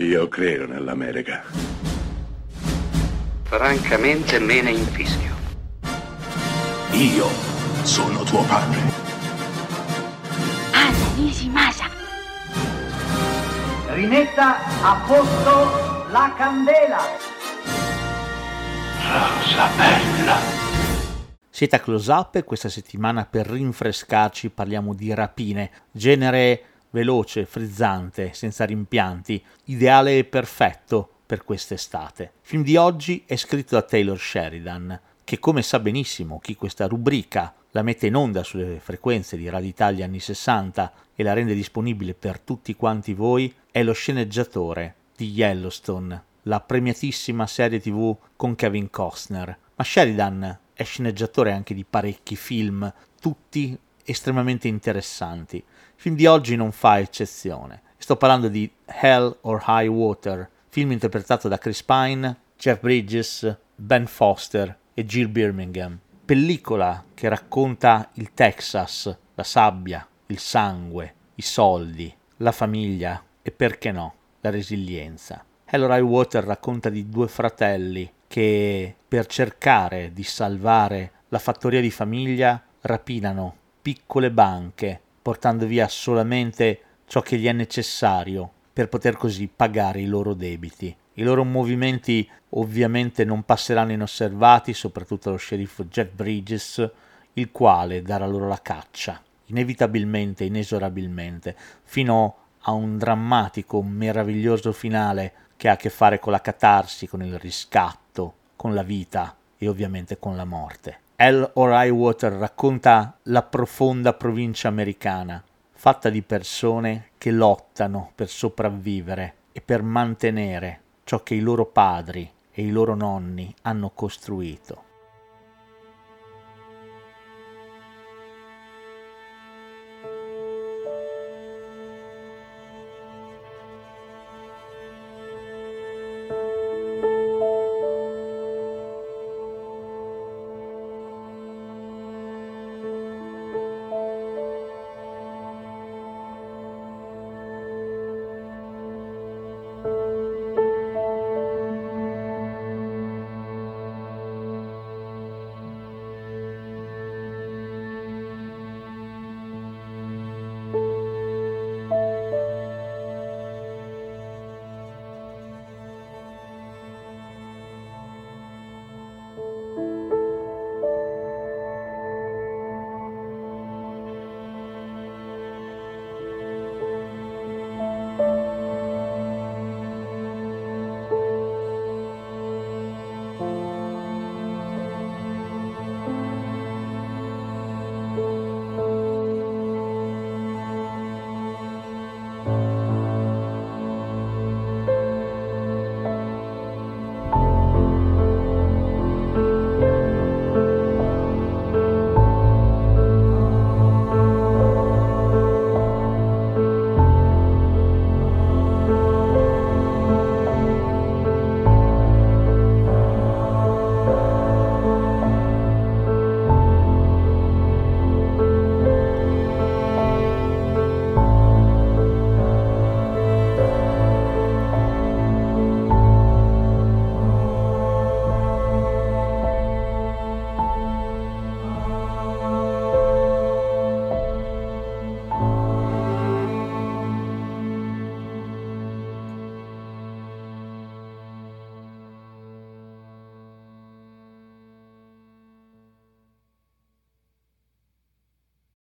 Io credo nell'America. Francamente me ne infischio. Io sono tuo padre. Anna Nishimasa. Rimetta a posto la candela. Rosa bella. Siete a Close Up e questa settimana per rinfrescarci parliamo di rapine, genere veloce, frizzante, senza rimpianti, ideale e perfetto per quest'estate. Il film di oggi è scritto da Taylor Sheridan, che come sa benissimo chi questa rubrica la mette in onda sulle frequenze di Radio Italia anni 60 e la rende disponibile per tutti quanti voi, è lo sceneggiatore di Yellowstone, la premiatissima serie tv con Kevin Costner. Ma Sheridan è sceneggiatore anche di parecchi film, tutti estremamente interessanti. Il film di oggi non fa eccezione. Sto parlando di Hell or High Water, film interpretato da Chris Pine, Jeff Bridges, Ben Foster e Jill Birmingham. Pellicola che racconta il Texas, la sabbia, il sangue, i soldi, la famiglia e perché no, la resilienza. Hell or High Water racconta di due fratelli che per cercare di salvare la fattoria di famiglia rapinano piccole banche, portando via solamente ciò che gli è necessario per poter così pagare i loro debiti. I loro movimenti ovviamente non passeranno inosservati, soprattutto lo sceriffo Jeff Bridges, il quale darà loro la caccia, inevitabilmente, inesorabilmente, fino a un drammatico, meraviglioso finale che ha a che fare con la catarsi, con il riscatto, con la vita e ovviamente con la morte. Hell or High Water racconta la profonda provincia americana, fatta di persone che lottano per sopravvivere e per mantenere ciò che i loro padri e i loro nonni hanno costruito. you.